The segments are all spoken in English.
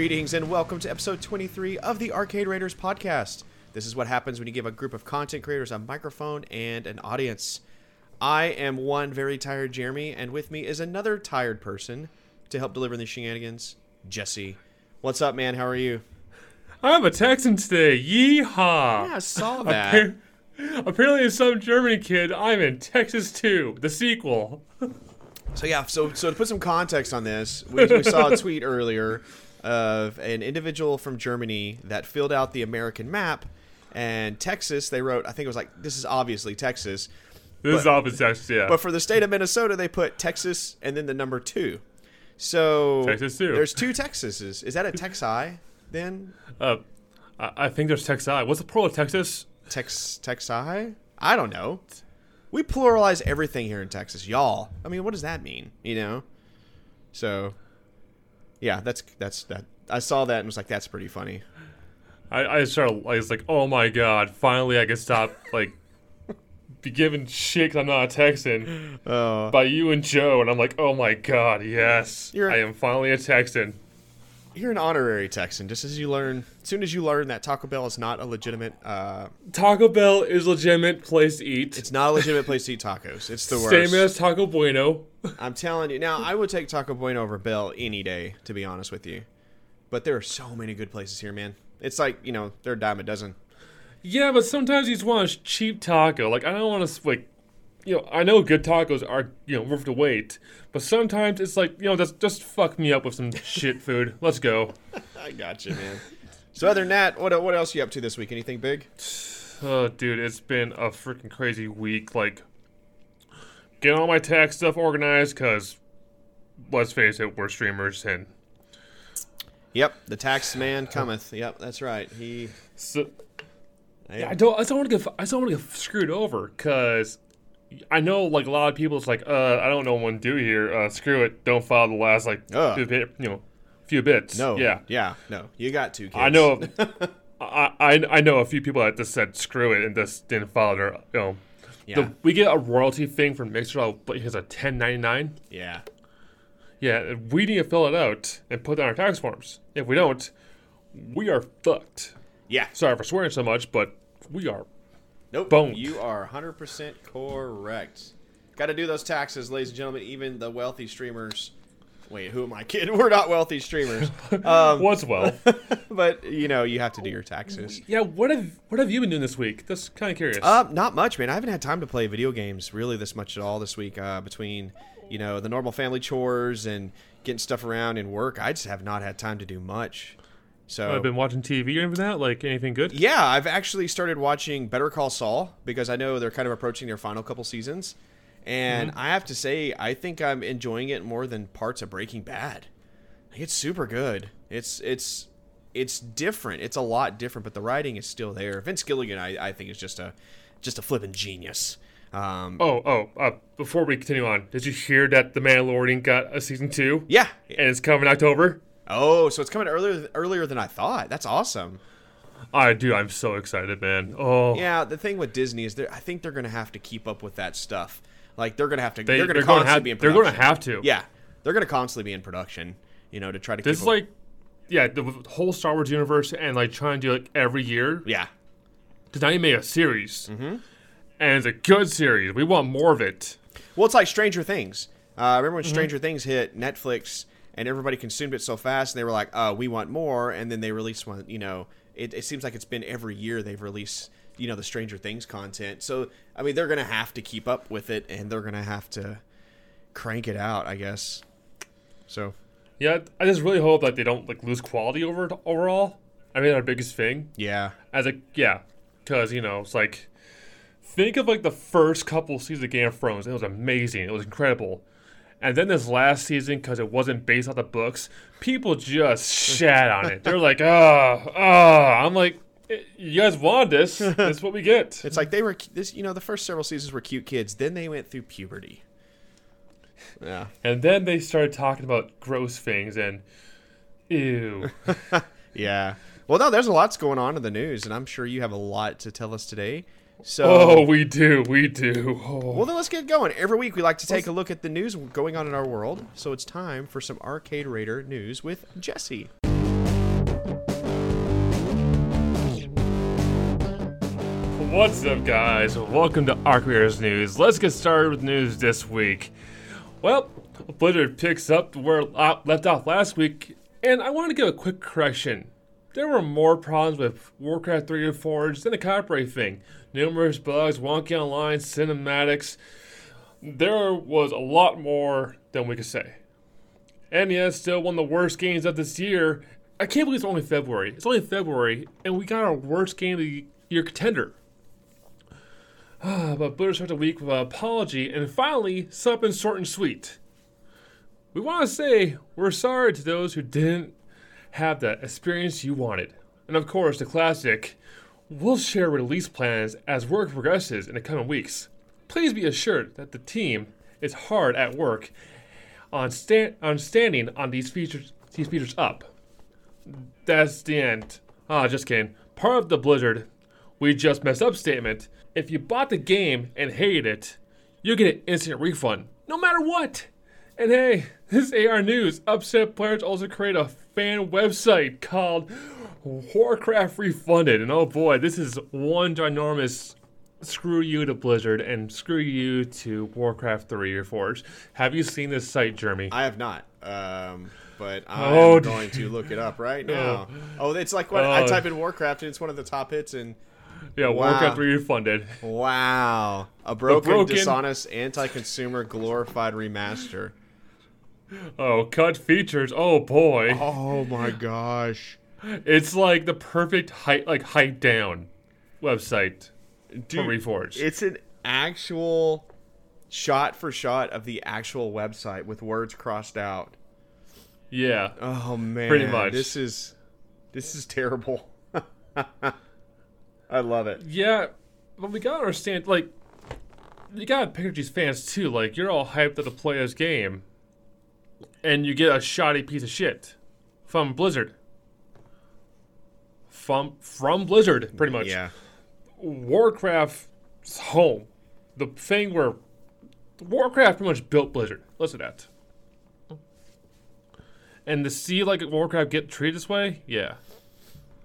Greetings and welcome to episode 23 of the Arcade Raiders podcast. This is what happens when you give a group of content creators a microphone and an audience. I am one very tired Jeremy, and with me is another tired person to help deliver the shenanigans, Jesse. What's up, man? How are you? I'm a Texan today. Yeehaw! Yeah, I saw that. Appar- Apparently, as some German kid, I'm in Texas 2, the sequel. So yeah, so so to put some context on this, we, we saw a tweet earlier of an individual from Germany that filled out the American map, and Texas. They wrote, I think it was like, this is obviously Texas. This is But- opposite Texas, yeah. But for the state of Minnesota, they put Texas and then the number two. So Texas two. There's two Texases. Is that a Texi then? uh, I-, I think there's Texi. What's the plural of Texas? Tex Texi? I don't know. We pluralize everything here in Texas, y'all. I mean, what does that mean? You know? So, yeah, that's that's that. I saw that and was like, that's pretty funny. I, I started, I was like, oh my god, finally I can stop, like, be given shit 'cause I'm not a Texan Uh, by you and Joe. And I'm like, oh my god, yes. I am finally a Texan. You're an honorary Texan. Just as you learn, as soon as you learn that Taco Bell is not a legitimate, uh, Taco Bell is a legitimate place to eat. it's not a legitimate place to eat tacos. It's the worst. Same as Taco Bueno. I'm telling you. Now, I would take Taco Bueno over Bell any day, to be honest with you. But there are so many good places here, man. It's like, you know, they're a dime a dozen. Yeah, but sometimes you just want a cheap taco. Like I don't want to like, you know, I know good tacos are you know worth the wait, but sometimes it's like you know just just fuck me up with some shit food. Let's go. I got you, man. so, other than that, what, what else you up to this week? Anything big? Oh, dude, it's been a freaking crazy week. Like, getting all my tax stuff organized because, let's face it, we're streamers and Yep, the tax man cometh. Yep, that's right. He. so. Yeah, I don't. I don't want to get. I don't want to get screwed over because I know like a lot of people. It's like, uh, I don't know what to do here. Uh, screw it. Don't follow the last like few bit, you know, few bits. No. Yeah. Yeah. No. You got two kids. I know. I, I I know a few people that just said screw it and just didn't follow their. You know, Yeah. the, we get a royalty thing from Mixer, but it's a ten ninety nine. yeah. Yeah, we need to fill it out and put that on our tax forms. If we don't, we are fucked. Yeah. Sorry for swearing so much, but we are. Nope. Boned. You are 100% correct. Got to do those taxes, ladies and gentlemen. Even the wealthy streamers. Wait, who am I kidding? We're not wealthy streamers. Um, Once well. but, you know, you have to do your taxes. yeah, what have what have you been doing this week? Just kind of curious. Uh, not much, man. I haven't had time to play video games really this much at all this week. Uh, between you know the normal family chores and getting stuff around and work, I just have not had time to do much. So I've been watching TV or anything that. Like anything good? yeah, I've actually started watching Better Call Saul because I know they're kind of approaching their final couple seasons, and I have to say I think I'm enjoying it more than parts of Breaking Bad. Like, It's super good. It's it's it's different. It's a lot different, but the writing is still there. Vince Gilligan, I, I think, is just a just a flipping genius. Um, Oh, oh. Uh, before we continue on, did you hear that The Mandalorian got a season two? yeah. And it's coming October. Oh, so it's coming earlier earlier than I thought. That's awesome. I do. I'm so excited, man. Oh, Yeah, the thing with Disney is I think they're gonna have to keep up with that stuff. Like they're gonna have to. They- are gonna gonna have- be in. they're gonna have to. Yeah, they're gonna constantly be in production. You know, to try to. This keep is up- like, yeah, the whole Star Wars universe and like trying to do like every year. Yeah, Because now you made a series, mm-hmm. and it's a good series. We want more of it. Well, it's like Stranger Things. Uh, remember when Stranger Things hit Netflix and everybody consumed it so fast, and they were like, "Oh, we want more," and then they released one. You know, it, it seems like it's been every year they've released you know the Stranger Things content. So I mean, they're gonna have to keep up with it, and they're gonna have to crank it out, I guess. So Yeah, I just really hope that they don't like lose quality over overall. I mean, our biggest thing yeah, as a yeah, because you know it's like think of like the first couple seasons of Game of Thrones. It was amazing. It was incredible. And then this last season, because it wasn't based on the books, people just shat on it. They're like, oh, ah. I'm like, "Eh, you guys want this? That's what we get. it's like they were this. You know, the first several seasons were cute kids. Then they went through puberty. Yeah. And then they started talking about gross things and ew. Yeah. Well, no, there's a lot's going on in the news, and I'm sure you have a lot to tell us today. So, oh, we do, we do. Oh. well, then let's get going. Every week we like to take a look at the news going on in our world. So it's time for some Arcade Raider news with Jesse. What's up, guys? Welcome to Arc Raiders News. Let's get started with news this week. Well, Blizzard picks up where it left off last week, and I want to give a quick correction. There were more problems with Warcraft 3 Reforged than the copyright thing. Numerous bugs, wonky online, cinematics. There was a lot more than we could say. And it's still one of the worst games of this year. I can't believe it's only February. It's only February, and we got our worst game of the year contender. Ah, but Blizzard started the week with an apology and finally something short and sweet. We want to say we're sorry to those who didn't have the experience you wanted. And of course, the classic, we'll share release plans as work progresses in the coming weeks. Please be assured that the team is hard at work on, sta- on standing on these features, these features up. That's the end. Ah, just kidding. Part of the Blizzard, we just messed up statement. If you bought the game and hated it, you get an instant refund, no matter what. And hey, this AR News upset players also create a fan website called Warcraft Refunded. And oh boy, this is one ginormous screw you to Blizzard and screw you to Warcraft 3 Reforged. Have you seen this site, Jeremy? I have not, um, but I'm Oh, going to look it up right now. Oh, it's like when I Oh. type in Warcraft and it's one of the top hits, and yeah, wow. Warcraft 3 Refunded. wow, a broken, broken- dishonest, anti-consumer, glorified remaster. Oh, cut features. Oh boy. Oh my gosh. It's like the perfect height like height down website for Dude, Reforged. It's an actual shot for shot of the actual website with words crossed out. yeah. Oh man, Pretty much. This is this is terrible. I love it. Yeah, but we gotta understand, like, you gotta picture these fans too. Like, you're all hyped to play this game, and you get a shoddy piece of shit from Blizzard. From from Blizzard, pretty much. Yeah. Warcraft's home, the thing where Warcraft pretty much built Blizzard. Listen to that. And to see like Warcraft get treated this way, yeah.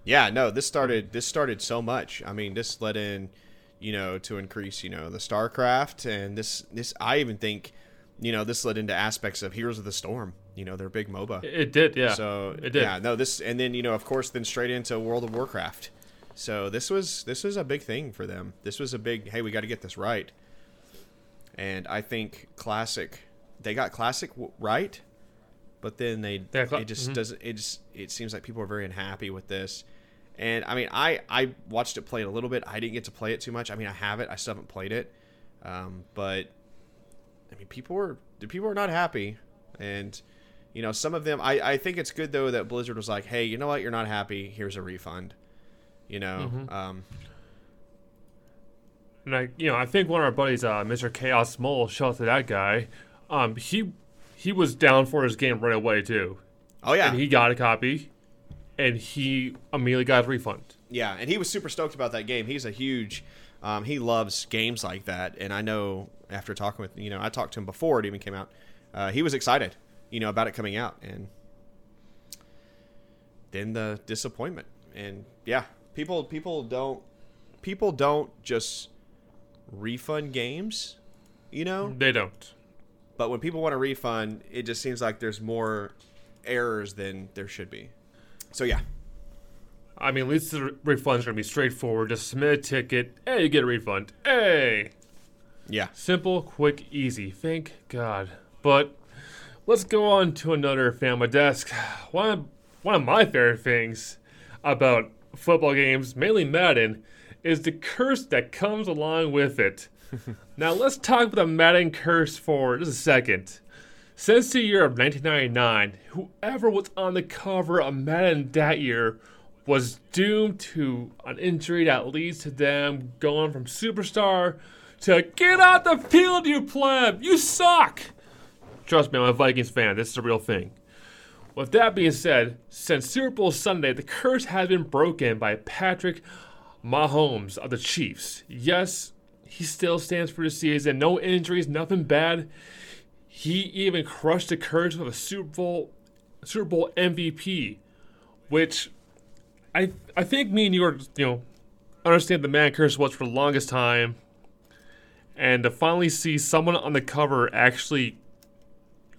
Yeah, no, this started this started so much. I mean, this led in, you know, to increase, you know, the StarCraft and this this I even think, you know, this led into aspects of Heroes of the Storm, you know, their big MOBA. It, did, yeah. So it did. Yeah, no, this and then you know, of course, then straight into World of Warcraft. So this was this was a big thing for them. This was a big hey, we got to get this right. And I think classic, they got classic w- right, but then they Yeah, cla- it just mhm. doesn't. It just it seems like people are very unhappy with this. And I mean, I I watched it play it a little bit. I didn't get to play it too much. I mean, I have it. I still haven't played it. Um, but I mean, people were the people are not happy, and you know, some of them. I I think it's good though that Blizzard was like, hey, you know what? You're not happy. Here's a refund. You know, Mm-hmm. um, And I, you know, I think one of our buddies, uh, Mr. Chaos Mole, shout out to that guy. Um, he he was down for his game right away too, oh yeah, and he got a copy, and he immediately got a refund. Yeah, and he was super stoked about that game. He's a huge, um, he loves games like that, and I know after talking with you know I talked to him before it even came out, uh, he was excited, you know, about it coming out, and then the disappointment, and yeah, people people don't people don't just refund games, you know. They don't. But when people want a refund, it just seems like there's more errors than there should be. So yeah, I mean, at least the refund's gonna be straightforward. Just submit a ticket, hey, you get a refund. Hey, yeah. simple, quick, easy. Thank God. But let's go on to another fan on my desk. One of, one of my favorite things about football games, mainly Madden, is the curse that comes along with it. now let's talk about the Madden curse for just a second. Since the year of 1999, whoever was on the cover of Madden that year was doomed to an injury that leads to them going from superstar to get out the field, you pleb! You suck! Trust me, I'm a Vikings fan. This is a real thing. With that being said, since Super Bowl Sunday, the curse has been broken by Patrick Mahomes of the Chiefs. Yes, he still stands for the season. No injuries, nothing bad. He even crushed the curse with a Super Bowl Super Bowl MVP, which I I think me and you are you know understand the man curse was for the longest time, and to finally see someone on the cover actually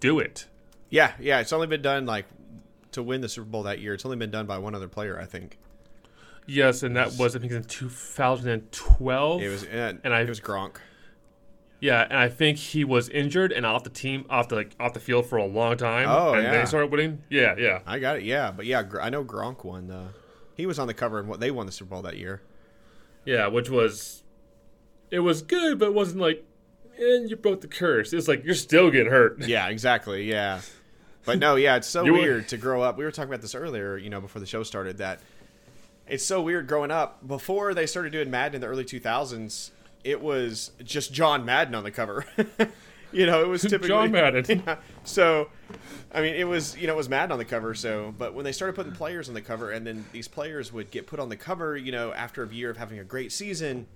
do it. Yeah, yeah. It's only been done like to win the Super Bowl that year. It's only been done by one other player, I think. Yes, and that was I think in 2012. It was, and, And I- it was Gronk. Yeah, and I think he was injured and off the team, off the like off the field for a long time. Oh, and yeah. he started winning. Yeah, yeah, I got it. Yeah, but yeah, I know Gronk won. The, he was on the cover and what they won the Super Bowl that year. yeah. Which was, it was good, but it wasn't like, and you broke the curse. It's like you're still getting hurt. Yeah, exactly. Yeah. But no, yeah, it's so weird to grow up. We were talking about this earlier, you know, before the show started that it's so weird growing up. Before they started doing Madden in the early 2000s, it was just John Madden on the cover. you know, it was typically John Madden. Yeah. So, I mean, it was you know it was Madden on the cover. So, but when they started putting players on the cover, and then these players would get put on the cover, you know, after a year of having a great season,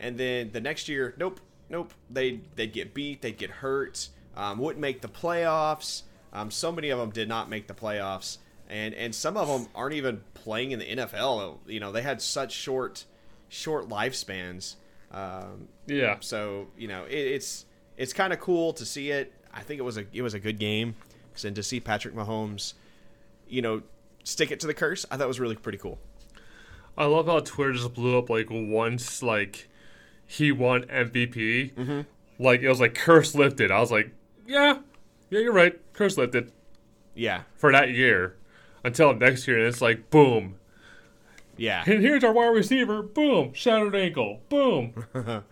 and then the next year, nope, nope, they they'd get beat, they'd get hurt, um, wouldn't make the playoffs. Um, so many of them did not make the playoffs, and and some of them aren't even playing in the NFL. You know, they had such short short lifespans. Um, Yeah. so you know, it, it's it's kind of cool to see it. I think it was a it was a good game, and to see Patrick Mahomes, you know, stick it to the curse, I thought was really pretty cool. I love how Twitter just blew up like once like he won MVP. Mm-hmm. Like it was like curse lifted. I was like, yeah, yeah, you're right, curse lifted Yeah, for that year until next year, and it's like boom. yeah. And here's our wide receiver. Boom, shattered ankle. Boom.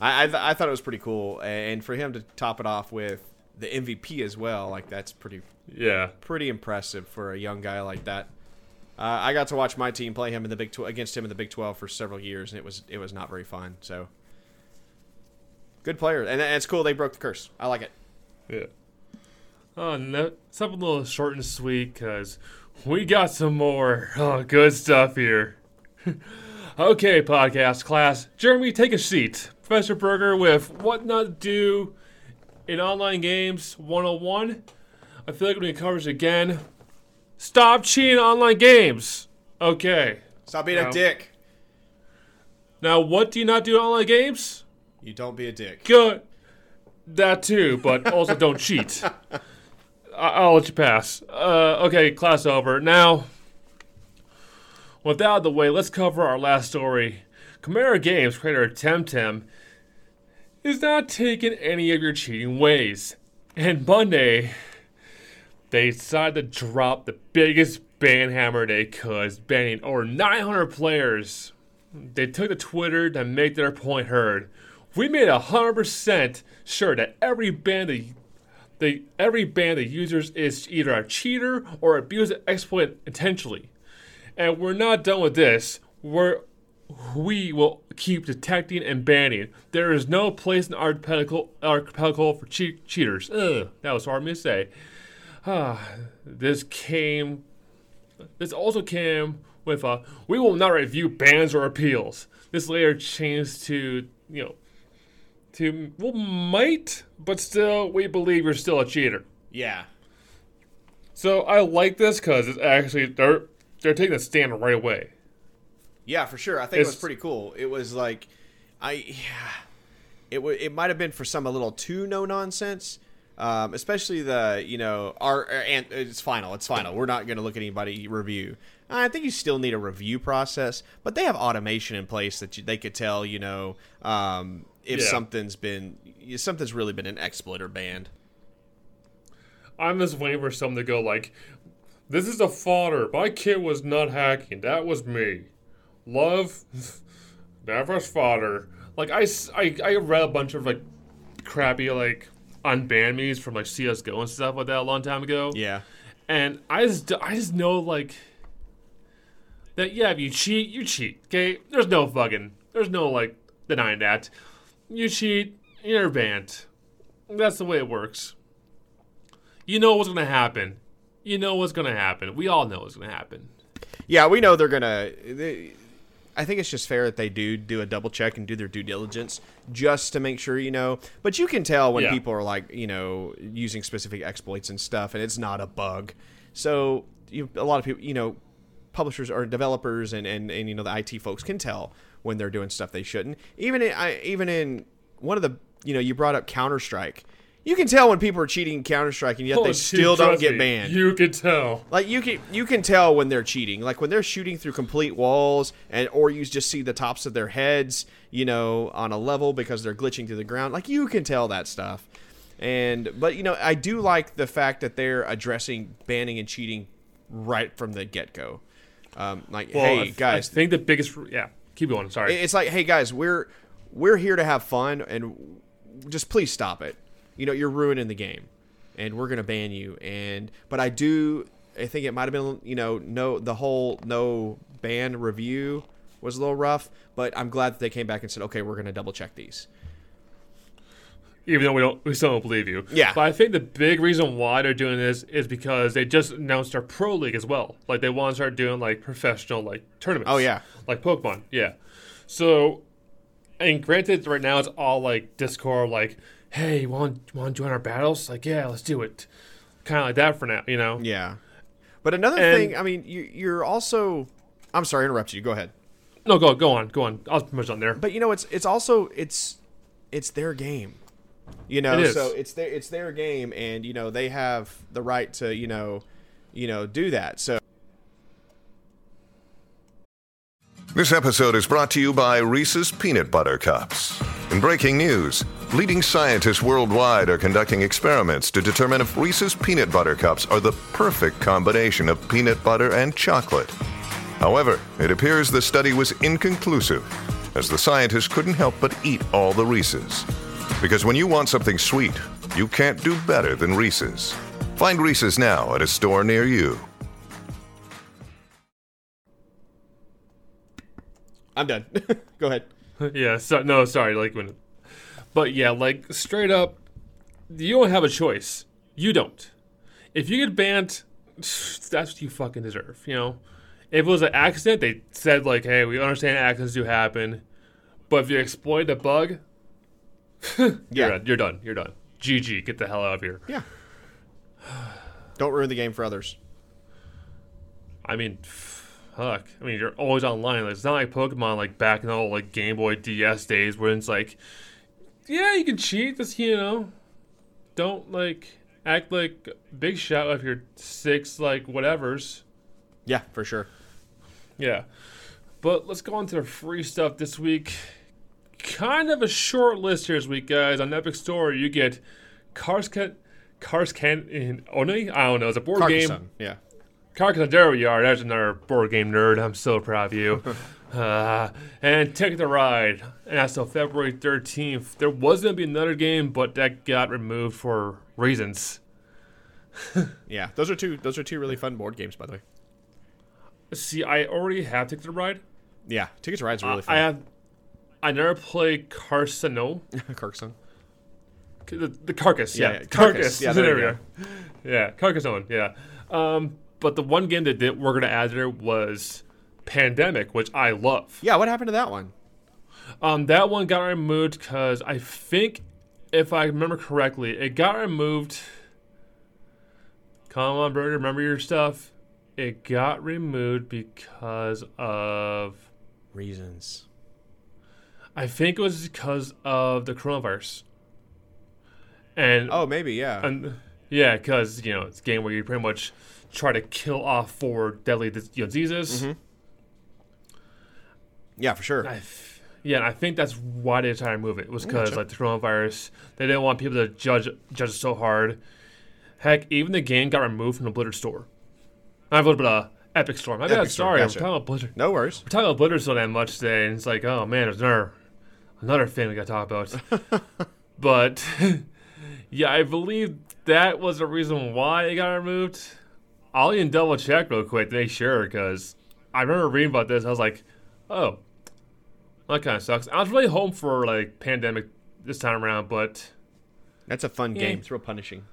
I I, th- I thought it was pretty cool, and for him to top it off with the MVP as well, like that's pretty yeah. pretty impressive for a young guy like that. Uh, I got to watch my team play him in the Big Tw- against him in the Big Twelve for several years, and it was it was not very fun. So, good player, and, and it's cool they broke the curse. I like it. Yeah. Oh, no, something a little short and sweet because we got some more oh, good stuff here. okay, podcast class. Jeremy, take a seat. Professor Berger with What Not to Do in Online Games 101. I feel like when he covers again. Stop cheating online games. Okay. Stop being No. a dick. Now, what do you not do in online games? You don't be a dick. Good. That too, but also don't cheat. I- I'll let you pass. Uh, okay, class over. Now, with that out of the way, let's cover our last story. Chimera Games, creator of Temtem, is not taking any of your cheating ways. And Monday, they decided to drop the biggest ban hammer they could, banning over 900 players. They took to Twitter to make their point heard. We made hundred percent sure that every ban the, the every ban the users is either a cheater or abuse exploit intentionally. And we're not done with this. We're we will keep detecting and banning. There is no place in our archipelago, archipelago for cheat, cheaters. Ugh, that was hard for me to say. Ah, this came. This also came with a. We will not review bans or appeals. This later changed to you know. To well, might, but still, we believe you're still a cheater. Yeah. So I like this because it's actually they're they're taking a stand right away. Yeah, for sure. I think it was pretty cool. It was like, I yeah, it w- it might have been for some a little too no nonsense. Um, especially the you know our and it's final. It's final. We're not going to look at anybody review. I think you still need a review process, but they have automation in place that you, they could tell you know um, if Yeah. something's been something's really been an exploit or banned. I'm just waiting for someone to go like, "This is a fodder. My kid was not hacking. That was me. Love, that was fodder." Like I, I, I read a bunch of like crappy like unbanned me from like CS:GO and stuff like that a long time ago. Yeah, And I just, I just know like that. Yeah, if you cheat, you cheat. Okay, there's no fucking, there's no like denying that. You cheat, you're banned. That's the way it works. You know what's gonna happen. You know what's gonna happen. We all know what's gonna happen. yeah. We know they're gonna. They, I think it's just fair that they do do a double check and do their due diligence just to make sure you know. But you can tell when Yeah. people are like you know using specific exploits and stuff, and it's not a bug. So you, a lot of people, you know, publishers or developers and, and, and you know the IT folks can tell when they're doing stuff they shouldn't. Even in, I, even in one of the you know you brought up Counter Strike. You can tell when people are cheating Counter Strike and yet Oh, they still don't get banned. You can tell. Like you can you can tell when they're cheating. Like when they're shooting through complete walls and or you just see the tops of their heads, you know, on a level because they're glitching through the ground. Like you can tell that stuff. And but you know, I do like the fact that they're addressing banning and cheating right from the get-go. Um, like, Well, I hey th- guys, I think the biggest. Yeah, keep going. Sorry. it's like, hey guys, we're we're here to have fun, and just please stop it. You know, you're ruining the game, and we're gonna ban you. And but I do, I think it might have been, you know, no, the whole no ban review was a little rough. But I'm glad that they came back and said, okay, we're gonna double check these. even though we don't, we still don't believe you. Yeah. But I think the big reason why they're doing this is because they just announced their pro league as well. Like they want to start doing like professional like tournaments. Oh, yeah. Like Pokemon. Yeah. So, and granted, right now it's all like Discord. Like, hey, you want want to join our battles? Like, yeah, let's do it. Kind of like that for now, you know. Yeah. But another And- thing, I mean, you, you're also. I'm sorry, I interrupted you. Go ahead. No, go go on, go on. I was pretty much on there. But you know, it's it's also it's it's their game. You know, It is. so it's their it's their game, and you know they have the right to you know, you know, do that. So This episode is brought to you by Reese's Peanut Butter Cups. In breaking news, leading scientists worldwide are conducting experiments to determine if Reese's Peanut Butter Cups are the perfect combination of peanut butter and chocolate. However, it appears the study was inconclusive, as the scientists couldn't help but eat all the Reese's. Because when you want something sweet, you can't do better than Reese's. Find Reese's now at a store near you. I'm done. Go ahead. yeah, so, no, sorry, like when, but yeah, like straight up, you don't have a choice. You don't. If you get banned, that's what you fucking deserve. You know, if it was an accident, they said like, "Hey, we understand accidents do happen," but if you exploit a bug, you're Yeah. done. You're done. You're done. GG. Get the hell out of here. Yeah. Don't ruin the game for others. I mean, fuck. I mean, you're always online. Like, it's not like Pokemon, like back in the old like Game Boy DS days, where it's like, yeah, you can cheat. Just you know, don't like act like big shot with your six like whatevers. Yeah, for sure. Yeah, but let's go on to the free stuff this week. Kind of a short list here this week, guys. On Epic Store, you get Cars Can Cars Can in oh, Oni. I don't know. It's a board game. Yeah. Carcassonne, there we are. There's another board game nerd. I'm so proud of you. uh, and Ticket to Ride. And that's till February 13th. There was going to be another game, but that got removed for reasons. Yeah. Those are two. Those are two really fun board games, by the way. See, I already have Ticket to Ride. Yeah. Ticket to Ride's is really I fun. I have. I never played Carcassonne. Carcassonne. The, the carcass, yeah, Yeah, yeah, carcass. Carcass. Yeah, there, there we you go. Yeah, Carcassonne. Yeah. Um, but the one game that did, we're gonna add there was Pandemic, which I love. Yeah. What happened to that one? Um, that one got removed because I think, if I remember correctly, it got removed. Come on, Bird, remember your stuff. It got removed because of reasons? I think it was because of the coronavirus. And Oh, maybe yeah. and yeah, because you know it's a game where you pretty much try to kill off four deadly you know, diseases. Mm-hmm. Yeah, for sure. I yeah, and I think that's why they tried to move it. It was because Gotcha. like the coronavirus, they didn't want people to judge judge it so hard. Heck, even the game got removed from the Blizzard store. I have a little bit of Epic Store. My bad. Epic Store, Sorry, gotcha. I'm talking about Blizzard. no worries. We're talking about Blizzard so damn much today, and it's like, oh man, there's another another thing we got to talk about. but yeah, I believe that was the reason why it got removed. I'll even double check real quick to make sure, because I remember reading about this. I was like, oh, that kind of sucks. I was really hoping for like pandemic this time around, but That's a fun Yeah. game. It's real punishing.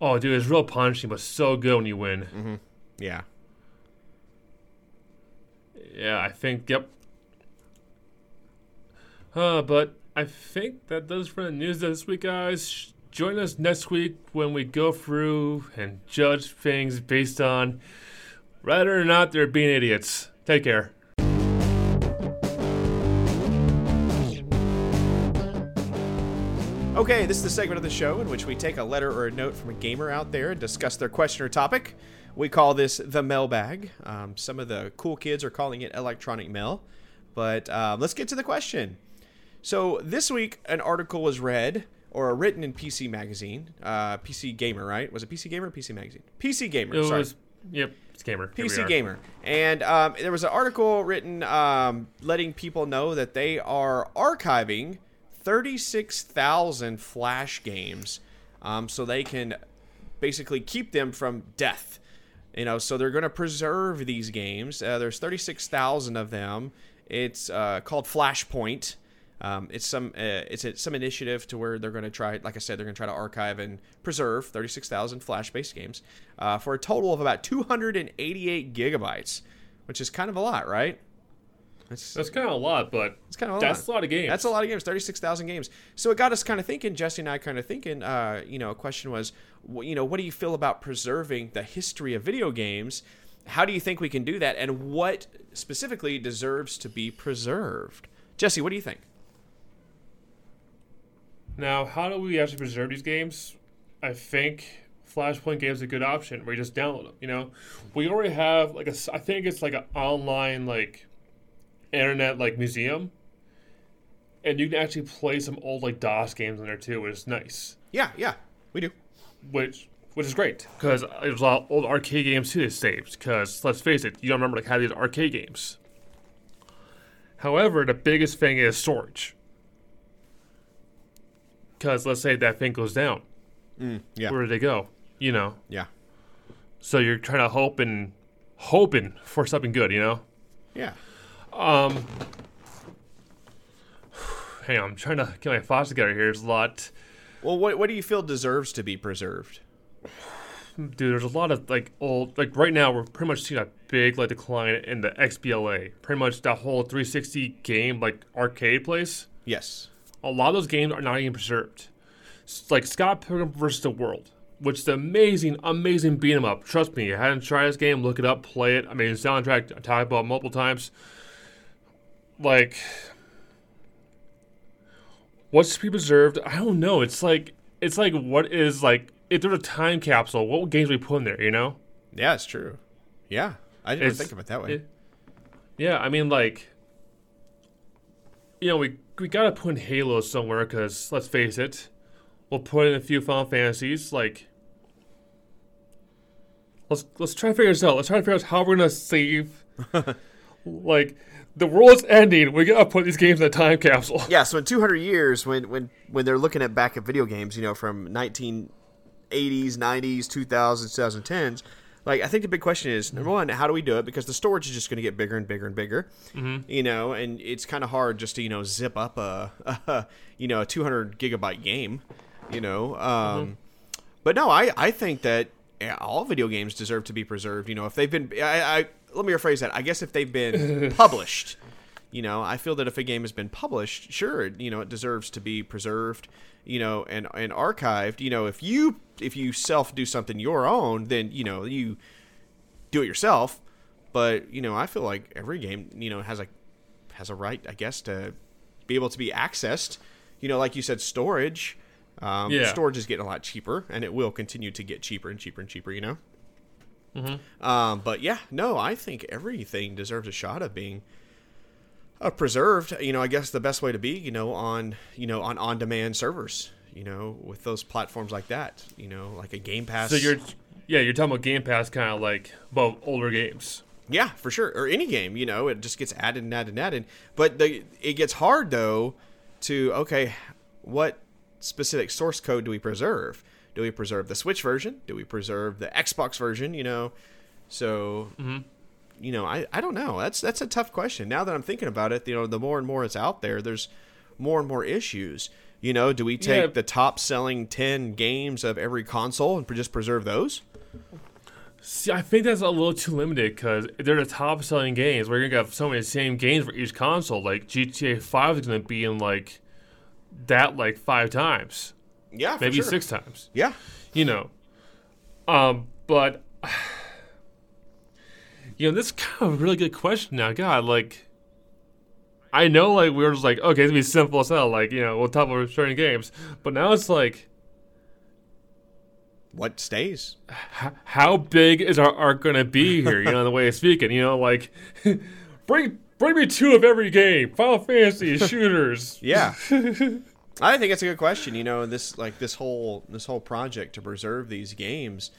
oh, dude, it's real punishing, but so good when you win. Yeah. Yeah, I think, yep. Uh, but I think that does for the news this week, guys. Join us next week when we go through and judge things based on whether or not they're being idiots. Take care. Okay, this is the segment of the show in which we take a letter or a note from a gamer out there and discuss their question or topic. We call this the mailbag. Um, some of the cool kids are calling it electronic mail. But um, let's get to the question. So this week, an article was read or written in PC Magazine, uh, PC Gamer, right? Was it PC Gamer or PC Magazine? PC Gamer. It sorry. was, yep, it's gamer. PC. Gamer. And um, there was an article written um, letting people know that they are archiving 36,000 Flash games um, so they can basically keep them from death. You know, so they're going to preserve these games. Uh, there's 36,000 of them. It's uh, called Flashpoint. Um, it's some uh, it's a, some initiative to where they're going to try, like I said, they're going to try to archive and preserve 36,000 Flash-based games uh, for a total of about 288 gigabytes, which is kind of a lot, right? That's, That's kind of a lot, but it's kind of a that's lot. a lot of games. That's a lot of games, 36,000 games. So it got us kind of thinking, Jesse and I kind of thinking, uh, you know, a question was, you know, what do you feel about preserving the history of video games? How do you think we can do that? And what specifically deserves to be preserved? Jesse, what do you think? Now, how do we actually preserve these games? I think Flashpoint games is a good option where you just download them. You know, we already have like a I think it's like an online like internet like museum, and you can actually play some old like DOS games in there too, which is nice. Yeah, yeah, we do. Which which is great because there's a lot of old arcade games too that saved. Because let's face it, you don't remember like how these arcade games. However, the biggest thing is storage. Because let's say that thing goes down, mm, Yeah, where do they go? You know, yeah, so you're trying to hope and hoping for something good. You know. yeah. Um, hang on, I'm trying to get my thoughts together here. There's a lot, Well, what what do you feel deserves to be preserved? dude. There's a lot of like old, like right now we're pretty much seeing a big like decline in the XBLA. Pretty much that whole 360 game like arcade place. Yes. a lot of those games are not even preserved. S- Like Scott Pilgrim vs. the World, which is an amazing, amazing beat 'em up. Trust me, you hadn't tried this game, look it up, play it. I mean, soundtrack I talked about multiple times. Like, what's to be preserved? I don't know. It's like it's like what is like if there's a time capsule, what games we put in there? You know? Yeah, it's true. Yeah, I didn't It's- think of it that way. it- yeah, I mean, like, you know, we we gotta put in Halo somewhere because let's face it, we'll put in a few Final Fantasies. Like, let's let's try to figure this out. Let's try to figure out how we're gonna save. like, the world's ending. We gotta put these games in a time capsule. Yeah, so in 200 years, when when when they're looking at back at video games, you know, from 1980s, 90s, 2000s, 2010s, like I think the big question is number one, how do we do it? Because the storage is just going to get bigger and bigger and bigger, you know, and it's kind of hard just to you know zip up a, a you know a 200 gigabyte game, you know. Um, But no, I I think that all video games deserve to be preserved. You know, if they've been, I, I let me rephrase that. I guess if they've been published, you know, I feel that if a game has been published, sure, you know, it deserves to be preserved, you know, and and archived. You know, if you if you self do something your own, then you know you do it yourself. But you know, I feel like every game, you know, has a has a right, I guess, to be able to be accessed. You know, like you said, storage. Um, Yeah. Storage is getting a lot cheaper, and it will continue to get cheaper and cheaper and cheaper. You know. Um, but yeah, no, I think everything deserves a shot of being uh, preserved. You know, I guess the best way to be, you know, on you know on on-demand servers. You know, with those platforms like that. You know, like a Game Pass. So you're, yeah, you're talking about Game Pass, kind of like well, older games. Yeah, for sure. Or any game, you know, it just gets added and added and added. But the, it gets hard though to okay, what specific source code do we preserve? Do we preserve the Switch version? Do we preserve the Xbox version? You know, so mm-hmm. you know, I, I don't know. That's that's a tough question. Now that I'm thinking about it, you know, the more and more it's out there, there's more and more issues. You know, do we take Yeah. the top selling ten games of every console and just preserve those? See, I think that's a little too limited because they're the top selling games. We're gonna have so many same games for each console. Like GTA Five is gonna be in like that like five times, Yeah, for maybe sure. six times. Yeah, you know. Um, but you know, this is kind of a really good question now. God, like, I know, like, we were just like, okay, it's gonna be simple as hell. Like, you know, we'll talk about certain games, but now it's like, what stays? h- how big is our arc gonna be here? You know, the way of speaking. You know, like, bring bring me two of every game. Final Fantasy shooters. Yeah. I think it's a good question. You know, this like this whole this whole project to preserve these games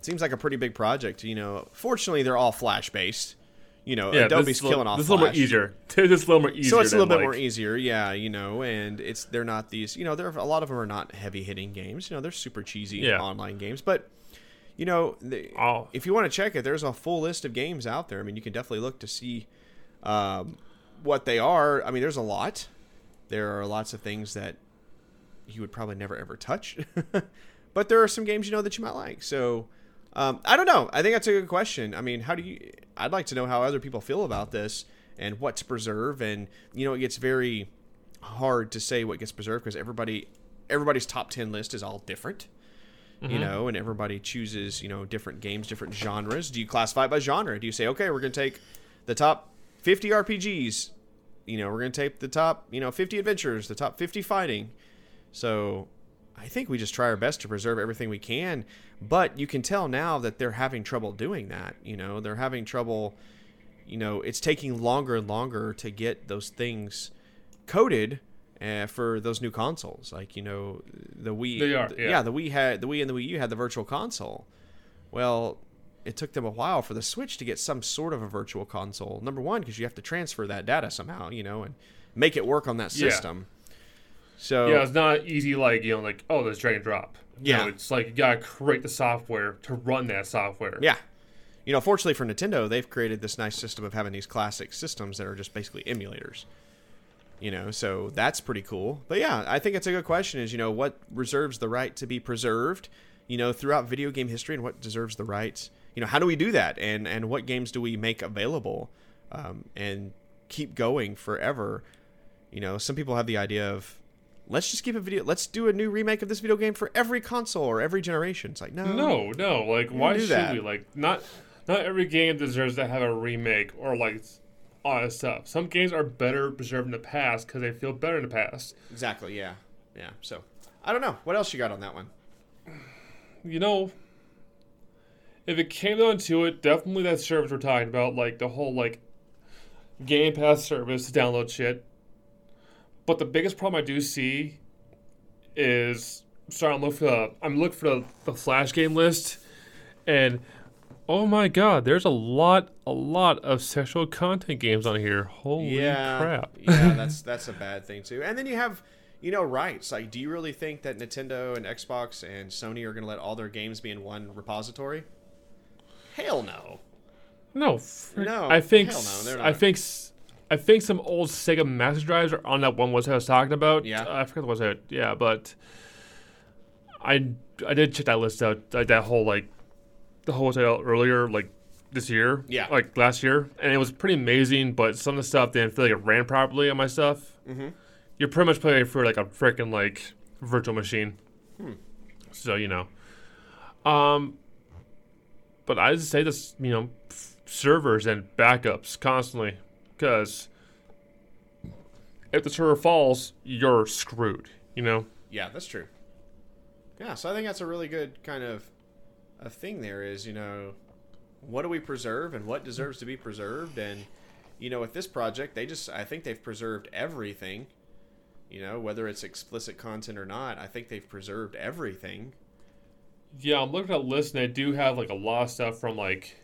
seems like a pretty big project. You know, fortunately they're all Flash based. You know, Yeah, Adobe's killing off This is a little more easier. This is a little more easier. So it's a little bit more easier, yeah. You know, and it's they're not these. You know, there a lot of them are not heavy hitting games. You know, they're super cheesy Yeah. online games, but. You know, the, Oh. if you want to check it, there's a full list of games out there. I mean, you can definitely look to see um, what they are. I mean, there's a lot. There are lots of things that you would probably never ever touch, but there are some games you know that you might like. So um, I don't know. I think that's a good question. I mean, how do you? I'd like to know how other people feel about this and what to preserve. And you know, it gets very hard to say what gets preserved because everybody everybody's top 10 list is all different you know and everybody chooses you know different games different genres do you classify it by genre do you say okay we're going to take the top 50 rpgs you know we're going to take the top you know 50 adventures the top 50 fighting. So i think we just try our best to preserve everything we can but you can tell now that they're having trouble doing that you know? They're having trouble you know it's taking longer and longer to get those things coded uh, for those new consoles. Like you know the Wii are, th- yeah. the Wii had the Wii and the Wii U had the virtual console. Well it took them a while for the Switch to get some sort of a virtual console number one because you have to transfer that data somehow you know and make it work on that system. Yeah. so Yeah, it's not easy like you know, like oh, there's drag and drop. You Yeah. know, it's like you gotta create the software to run that software. Yeah. You know, fortunately for Nintendo, they've created this nice system of having these classic systems that are just basically emulators. You know, so that's pretty cool. But yeah, I think it's a good question is, you know, what reserves the right to be preserved, you know, throughout video game history and what deserves the rights. you know, how do we do that? And and what games do we make available um, and keep going forever? You know, some people have the idea of let's just keep a video let's do a new remake of this video game for every console or every generation. It's like, no. No, no, like why do should that. we? Like not not every game deserves to have a remake or like all that stuff. Some games are better preserved in the past because they feel better in the past. Exactly. Yeah. Yeah. So I don't know. What else you got on that one? You know, if it came down to it, definitely that service we're talking about, like the whole like Game Pass service to download shit. But the biggest problem I do see is sorry, I'm looking for the I'm looking for the, the Flash game list, and oh my god, there's a lot a lot of sexual content games on here. Holy crap! yeah, that's that's a bad thing too. And then you have, you know, rights. Like, do you really think that Nintendo and Xbox and Sony are going to let all their games be in one repository? Hell no. No, No, I think hell no, they're I think I think some old Sega Master Drives are on that one website I was talking about. Yeah. I forgot the website. Yeah, but I I did check that list out, like that whole like the whole website out earlier, like this year. Yeah. like last year, and it was pretty amazing. But some of the stuff didn't feel like it ran properly on my stuff. Mm-hmm. You're pretty much playing for like a freaking like virtual machine. Hmm. So you know, um, but I just say this, you know, f- servers and backups constantly, because if the server falls, you're screwed. You know. Yeah, that's true. Yeah, so I think that's a really good kind of a thing. There is, you know, what do we preserve and what deserves to be preserved, and you know, with this project, they just I think they've preserved everything. You know, whether it's explicit content or not, I think they've preserved everything. Yeah, I'm looking at the list and I do have like a lot of stuff from like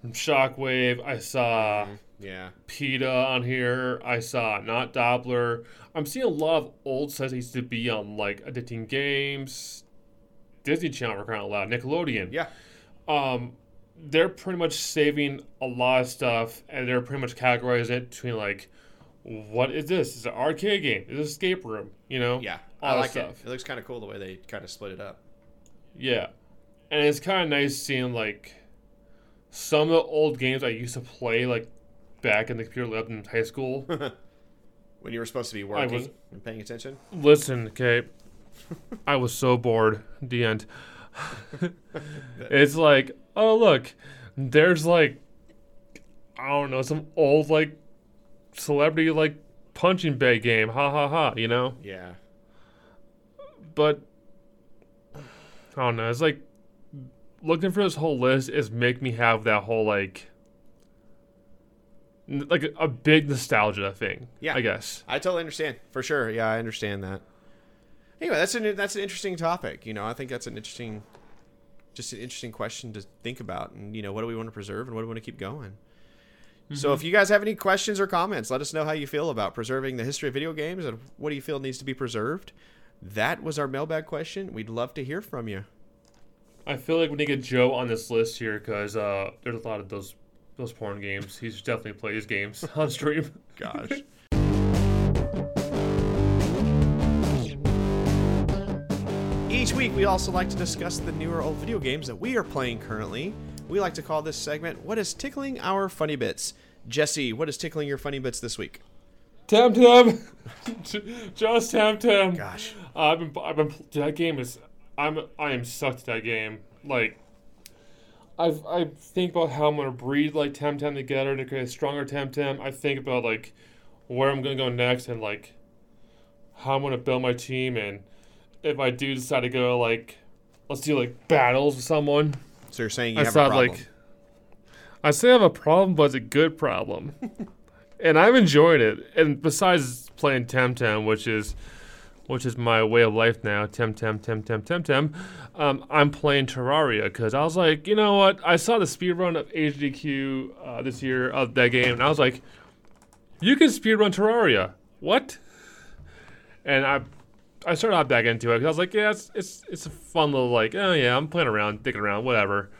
from Shockwave. I saw Yeah. PETA on here. I saw not Doppler. I'm seeing a lot of old sites that used to be on like Addicting Games, Disney Channel for crying out loud, Nickelodeon. Yeah. Um, they're pretty much saving a lot of stuff and they're pretty much categorizing it between like, what is this? Is it an arcade game? Is an escape room? You know? Yeah. All I like stuff. it. It looks kind of cool the way they kind of split it up. Yeah. And it's kind of nice seeing like some of the old games I used to play like back in the computer lab in high school. When you were supposed to be I working was- and paying attention. Listen, okay. I was so bored. The end. it's like, oh look, there's like, I don't know, some old like celebrity like punching bag game. Ha ha ha. You know. Yeah. but I don't know. It's like looking for this whole list is make me have that whole like n- like a, a big nostalgia thing. Yeah. I guess. I totally understand. For sure. Yeah, I understand that. Anyway, that's an that's an interesting topic. You know, I think that's an interesting just an interesting question to think about and you know, what do we want to preserve and what do we want to keep going? So if you guys have any questions or comments, let us know how you feel about preserving the history of video games and what do you feel needs to be preserved. That was our mailbag question. We'd love to hear from you. I feel like we need to get Joe on this list here because uh, there's a lot of those those porn games. He's definitely play these games on stream. Gosh. Each week, we also like to discuss the newer old video games that we are playing currently. We like to call this segment "What is tickling our funny bits?" Jesse, what is tickling your funny bits this week? Temtem! just Temtem! Gosh, uh, I've been, I've been. That game is. I'm, I am sucked at that game. Like, I've, I think about how I'm gonna breed like Temtem together to create a stronger Temtem. I think about like where I'm gonna go next and like how I'm gonna build my team and if I do decide to go like, let's do like battles with someone. So you're saying you I have a problem? like, I say I have a problem, but it's a good problem, and I've enjoyed it. And besides playing Temtem, which is, which is my way of life now, Temtem, Temtem, Temtem, um, I'm playing Terraria because I was like, you know what? I saw the speedrun of AGDQ uh, this year of that game, and I was like, you can speedrun Terraria. What? And I I started out back into it because I was like, yeah, it's, it's it's a fun little like, oh yeah, I'm playing around, dicking around, whatever.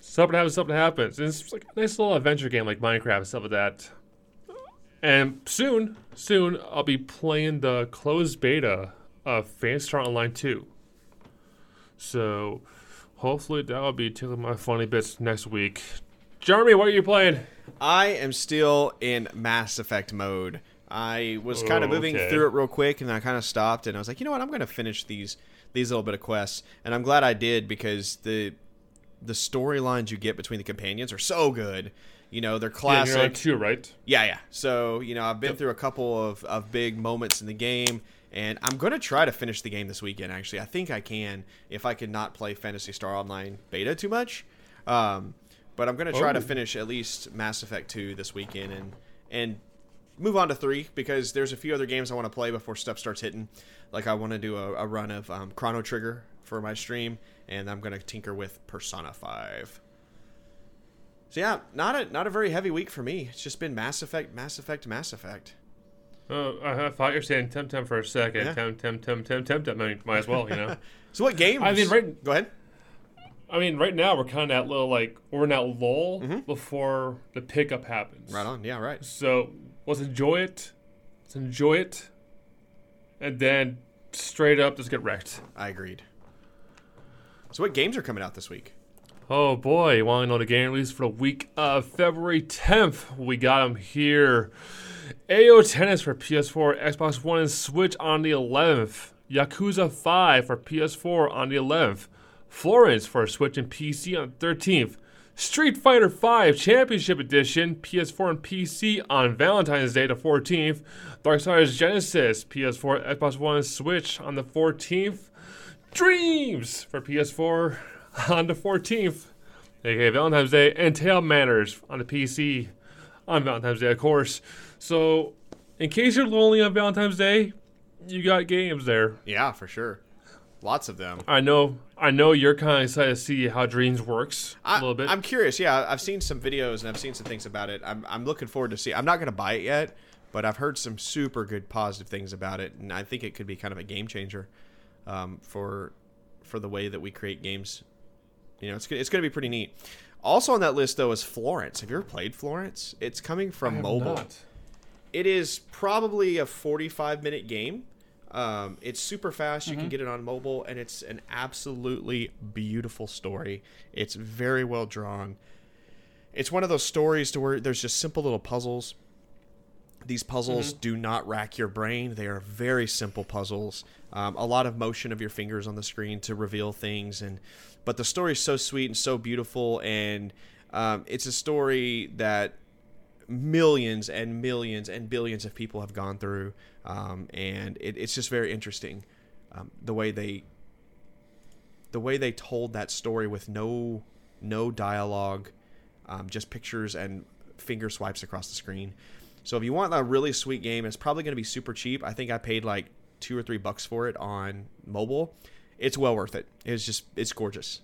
Something happens, something happens. And it's like a nice little adventure game like Minecraft and stuff like that. And soon, soon I'll be playing the closed beta of Phantasy Star Online 2. So hopefully that'll be tickling my funny bits next week. Jeremy, what are you playing? I am still in Mass Effect mode. I was kind of moving Okay. through it real quick, and I kind of stopped, and I was like, you know what? I'm going to finish these these little bit of quests, and I'm glad I did because the the storylines you get between the companions are so good. You know, they're Yeah, classic. you're two, right? Yeah, yeah. So, you know, I've been through a couple of, of big moments in the game, and I'm going to try to finish the game this weekend, actually. I think I can if I can not play Phantasy Star Online beta too much. Um, but I'm going to try to Oh. finish at least Mass Effect 2 this weekend and, and move on to 3 because there's a few other games I want to play before stuff starts hitting. Like, I want to do a, a run of um, Chrono Trigger for my stream, and I'm going to tinker with Persona 5. So yeah, not a not a very heavy week for me. It's just been Mass Effect, Mass Effect, Mass Effect. Oh, I, I thought you were saying Temtem for a second. Yeah. Tem, tem, tem, tem, Temtem. I mean, might as well, you know. So what games? I mean, right- Go ahead. I mean, right now we're kind of at little like we're in that lull before the pickup happens. Mm-hmm. Right on. Yeah, right. So let's enjoy it. Let's enjoy it, and then straight up just get wrecked. I agreed. So what games are coming out this week? Oh boy, you want to know the game release for the week of February 10th? We got them here. AO Tennis for PS4, Xbox One, and Switch on the 11th. Yakuza 5 for PS4 on the 11th. Florence for Switch and PC on the 13th. Street Fighter V Championship Edition, PS4 and PC on Valentine's Day, the 14th. Darksiders Genesis, PS4, Xbox One, and Switch on the 14th. Dreams for PS4 on the 14th, aka Valentine's Day, and Table Manners on the PC on Valentine's Day, of course. So, in case you're lonely on Valentine's Day, you got games there. Yeah, for sure. Lots of them. I know, I know you're kind of excited to see how Dreams works a I, little bit. I'm curious. Yeah, I've seen some videos and I've seen some things about it. I'm, I'm looking forward to see. I'm not going to buy it yet, but I've heard some super good positive things about it, and I think it could be kind of a game changer um, for for the way that we create games. You know, it's it's going to be pretty neat. Also on that list though is Florence. Have you ever played Florence? It's coming from mobile. not. It is probably a 45 minute game. Um, it's super fast. You Mm-hmm. can get it on mobile, and it's an absolutely beautiful story. It's very well drawn. It's one of those stories to where there's just simple little puzzles. These puzzles Mm-hmm. do not rack your brain. They are very simple puzzles. Um, a lot of motion of your fingers on the screen to reveal things, and but the story is so sweet and so beautiful, and um, it's a story that millions and millions and billions of people have gone through, um, and it, it's just very interesting um, the way they the way they told that story with no no dialogue, um, just pictures and finger swipes across the screen. So if you want a really sweet game, it's probably going to be super cheap. I think I paid like two or three bucks for it on mobile. It's well worth it. It's just it's gorgeous.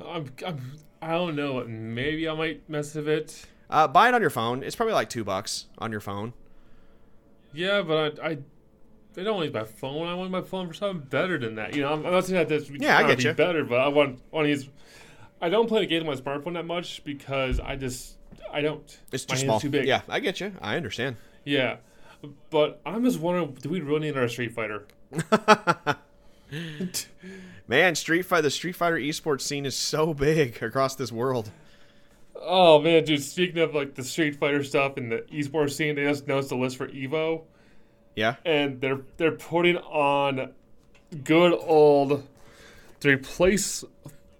I'm, I'm, I don't know. Maybe I might mess with it. Uh, buy it on your phone. It's probably like two bucks on your phone. Yeah, but I, I, I don't want my phone. I want my phone for something better than that. You know, I'm, I'm not saying that this Yeah, I get be you. better, but I want want to use. I don't play the game on my smartphone that much because I just I don't. It's too small. Too big. Yeah, I get you. I understand. Yeah, but I'm just wondering, do we really need our Street Fighter? Man, Street Fighter, the Street Fighter esports scene is so big across this world. Oh man, dude! Speaking of like the Street Fighter stuff and the esports scene, they just announced the list for Evo, Yeah. and they're they're putting on good old to replace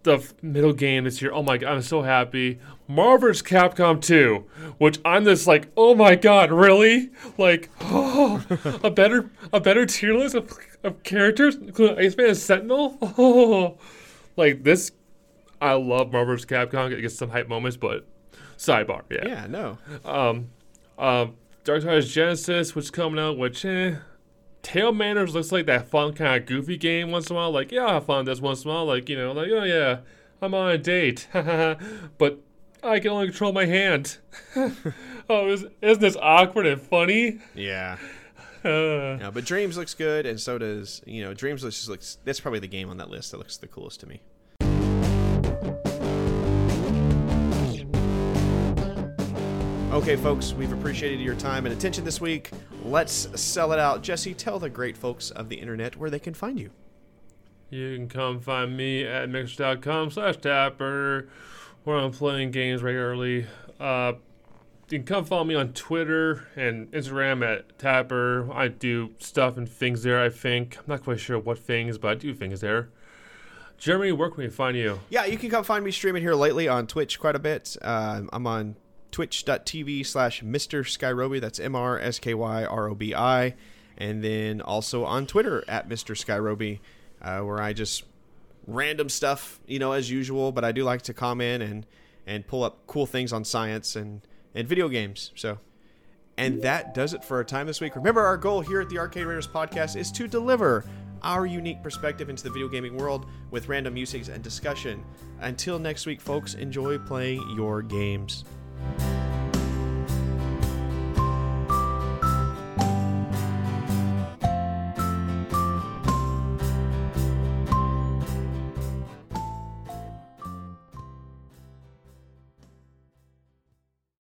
the middle game this year. Oh my god, I'm so happy. Marvel vs. Capcom 2, which I'm just like, oh my god, really? Like, oh, a better a better tier list of, of characters, including Iceman and Sentinel. Oh, like this. I love Marvel vs. Capcom. It gets some hype moments, but sidebar, yeah. Yeah, no. Um, um, Darksiders Genesis, which is coming out, which eh, Table Manners looks like that fun kind of goofy game once in a while. Like, yeah, I'll have fun this once in a while. Like, you know, like, oh yeah, I'm on a date, but I can only control my hand. oh, is, isn't this awkward and funny? Yeah. Uh, No, but Dreams looks good, and so does you know Dreams looks just looks. That's probably the game on that list that looks the coolest to me. Okay, folks, we've appreciated your time and attention this week. Let's sell it out. Jesse, tell the great folks of the internet where they can find you. You can come find me at mixer.com slash tapper, where I'm playing games regularly. Uh, you can come follow me on Twitter and Instagram at Tapper. I do stuff and things there, I think. I'm not quite sure what things, but I do things there. Jeremy, where can we find you? Yeah, you can come find me streaming here lately on Twitch quite a bit. Uh, I'm on twitch.tv slash Mr. Skyrobi. That's M R S K Y R O B I. And then also on Twitter at Mr. Skyrobi, uh, where I just random stuff, you know, as usual, but I do like to comment and, and pull up cool things on science and, and video games. So and that does it for our time this week. Remember, our goal here at the Arcade Raiders podcast is to deliver our unique perspective into the video gaming world with random musings and discussion. Until next week, folks, enjoy playing your games. Bye.